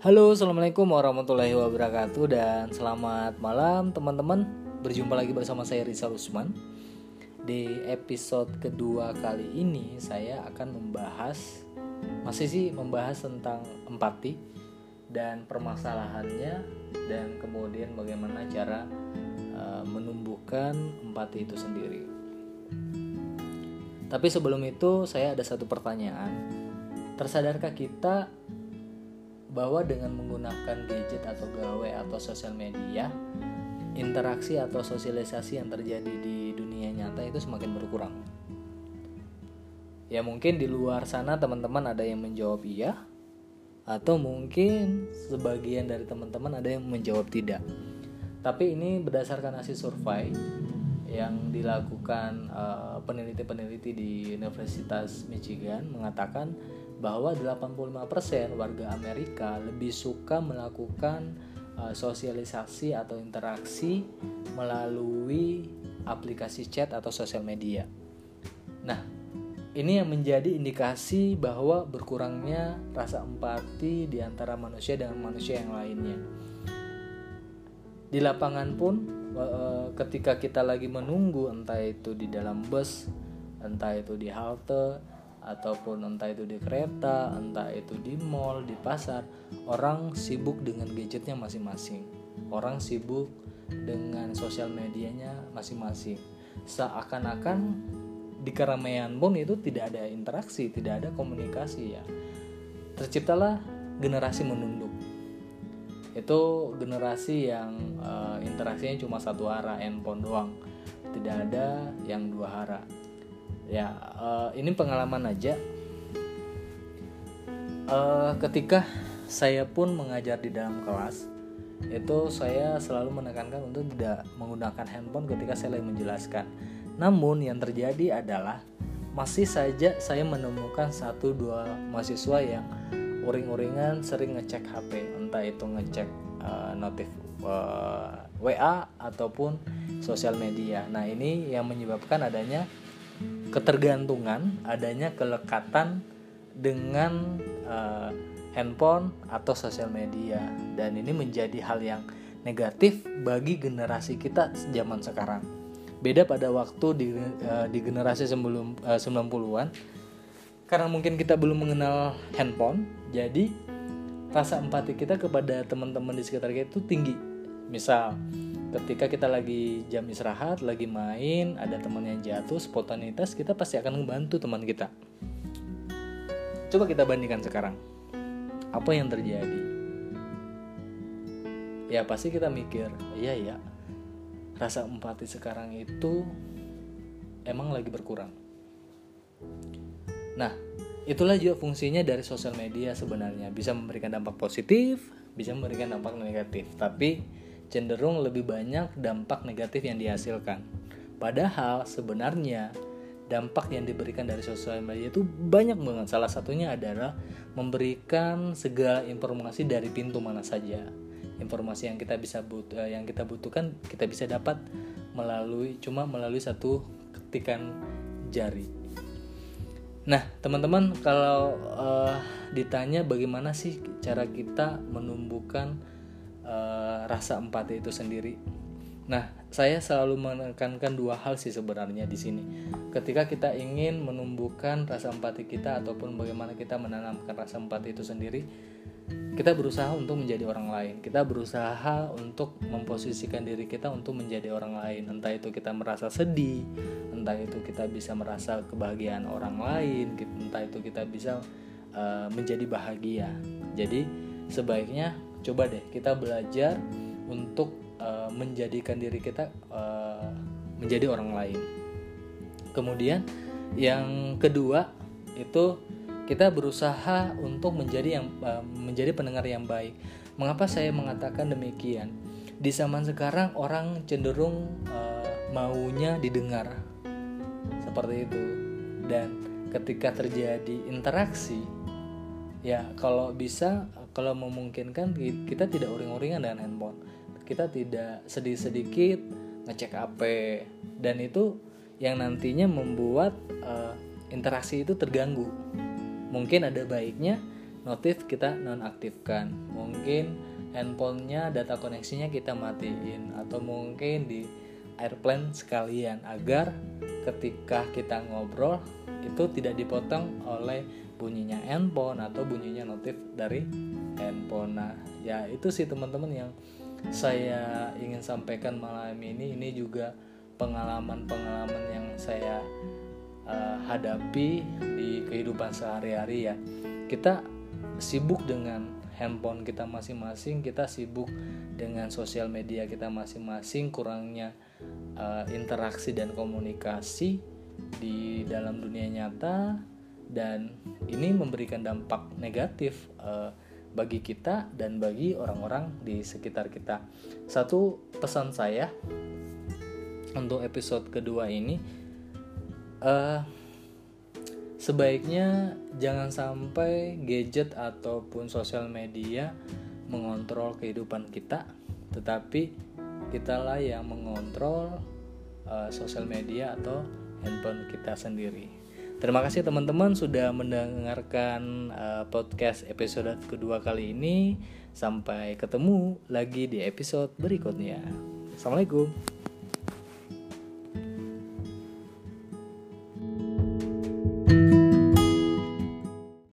Halo, assalamualaikum warahmatullahi wabarakatuh, dan selamat malam teman-teman. Berjumpa lagi bersama saya Rizal Usman. Di episode kedua kali ini, saya akan membahas, masih sih membahas tentang empati dan permasalahannya, dan kemudian bagaimana cara uh, menumbuhkan empati itu sendiri. Tapi sebelum itu, saya ada satu pertanyaan. Tersadarkah kita bahwa dengan menggunakan gadget atau gawe atau sosial media interaksi atau sosialisasi yang terjadi di dunia nyata itu semakin berkurang. Ya mungkin di luar sana teman-teman ada yang menjawab iya atau mungkin sebagian dari teman-teman ada yang menjawab tidak. Tapi ini berdasarkan hasil survei yang dilakukan eh, peneliti-peneliti uh, di Universitas Michigan mengatakan bahwa 85% warga Amerika lebih suka melakukan uh, sosialisasi atau interaksi melalui aplikasi chat atau sosial media. Nah, ini yang menjadi indikasi bahwa berkurangnya rasa empati di antara manusia dengan manusia yang lainnya. Di lapangan pun uh, ketika kita lagi menunggu entah itu di dalam bus, entah itu di halte, ataupun entah itu di kereta, entah itu di mall, di pasar, orang sibuk dengan gadgetnya masing-masing. Orang sibuk dengan sosial medianya masing-masing. Seakan-akan di keramaian pun itu tidak ada interaksi, tidak ada komunikasi ya. Terciptalah generasi menunduk. Itu generasi yang uh, interaksinya cuma satu arah, handphone doang. Tidak ada yang dua arah ya uh, ini pengalaman aja. Uh, ketika saya pun mengajar di dalam kelas itu saya selalu menekankan untuk tidak menggunakan handphone ketika saya lagi menjelaskan. Namun yang terjadi adalah masih saja saya menemukan satu dua mahasiswa yang uring-uringan sering ngecek HP entah itu ngecek uh, notif uh, WA ataupun sosial media. Nah ini yang menyebabkan adanya ketergantungan, adanya kelekatan dengan uh, handphone atau sosial media dan ini menjadi hal yang negatif bagi generasi kita zaman sekarang. Beda pada waktu di uh, di generasi sebelum uh, 90-an karena mungkin kita belum mengenal handphone, jadi rasa empati kita kepada teman-teman di sekitar kita itu tinggi. Misal ketika kita lagi jam istirahat lagi main ada teman yang jatuh spontanitas kita pasti akan membantu teman kita. Coba kita bandingkan sekarang. Apa yang terjadi? Ya pasti kita mikir iya ya rasa empati sekarang itu emang lagi berkurang. Nah itulah juga fungsinya dari sosial media sebenarnya. Bisa memberikan dampak positif bisa memberikan dampak negatif. Tapi cenderung lebih banyak dampak negatif yang dihasilkan. Padahal sebenarnya dampak yang diberikan dari sosial media itu banyak banget. Salah satunya adalah memberikan segala informasi dari pintu mana saja. Informasi yang kita bisa but eh, yang kita butuhkan kita bisa dapat melalui cuma melalui satu ketikan jari. Nah, teman-teman kalau uh, ditanya bagaimana sih cara kita menumbuhkan uh, rasa empati itu sendiri. Nah, saya selalu menekankan dua hal sih sebenarnya di sini. Ketika kita ingin menumbuhkan rasa empati kita ataupun bagaimana kita menanamkan rasa empati itu sendiri, kita berusaha untuk menjadi orang lain. Kita berusaha untuk memposisikan diri kita untuk menjadi orang lain. Entah itu kita merasa sedih, entah itu kita bisa merasa kebahagiaan orang lain, entah itu kita bisa uh, menjadi bahagia. Jadi, sebaiknya coba deh kita belajar untuk uh, menjadikan diri kita uh, menjadi orang lain. Kemudian yang kedua itu kita berusaha untuk menjadi yang uh, menjadi pendengar yang baik. Mengapa saya mengatakan demikian? Di zaman sekarang orang cenderung uh, maunya didengar. Seperti itu. Dan ketika terjadi interaksi ya kalau bisa kalau memungkinkan kita tidak uring-uringan dengan handphone. Kita tidak sedih-sedikit ngecek HP dan itu yang nantinya membuat uh, interaksi itu terganggu. Mungkin ada baiknya notif kita nonaktifkan. Mungkin handphonenya data koneksinya kita matiin. Atau mungkin di airplane sekalian. Agar ketika kita ngobrol itu tidak dipotong oleh bunyinya handphone atau bunyinya notif dari handphone. Nah ya itu sih teman-teman yang saya ingin sampaikan malam ini. Ini juga pengalaman-pengalaman yang saya uh, hadapi di kehidupan sehari-hari ya. Kita sibuk dengan handphone kita masing-masing kita sibuk dengan sosial media kita masing-masing kurangnya uh, interaksi dan komunikasi di dalam dunia nyata dan ini memberikan dampak negatif uh, bagi kita dan bagi orang-orang di sekitar kita. Satu pesan saya untuk episode kedua ini, uh, sebaiknya jangan sampai gadget ataupun sosial media mengontrol kehidupan kita, tetapi kitalah yang mengontrol uh, sosial media atau handphone kita sendiri. Terima kasih teman-teman sudah mendengarkan uh, podcast episode kedua kali ini. Sampai ketemu lagi di episode berikutnya. Assalamualaikum.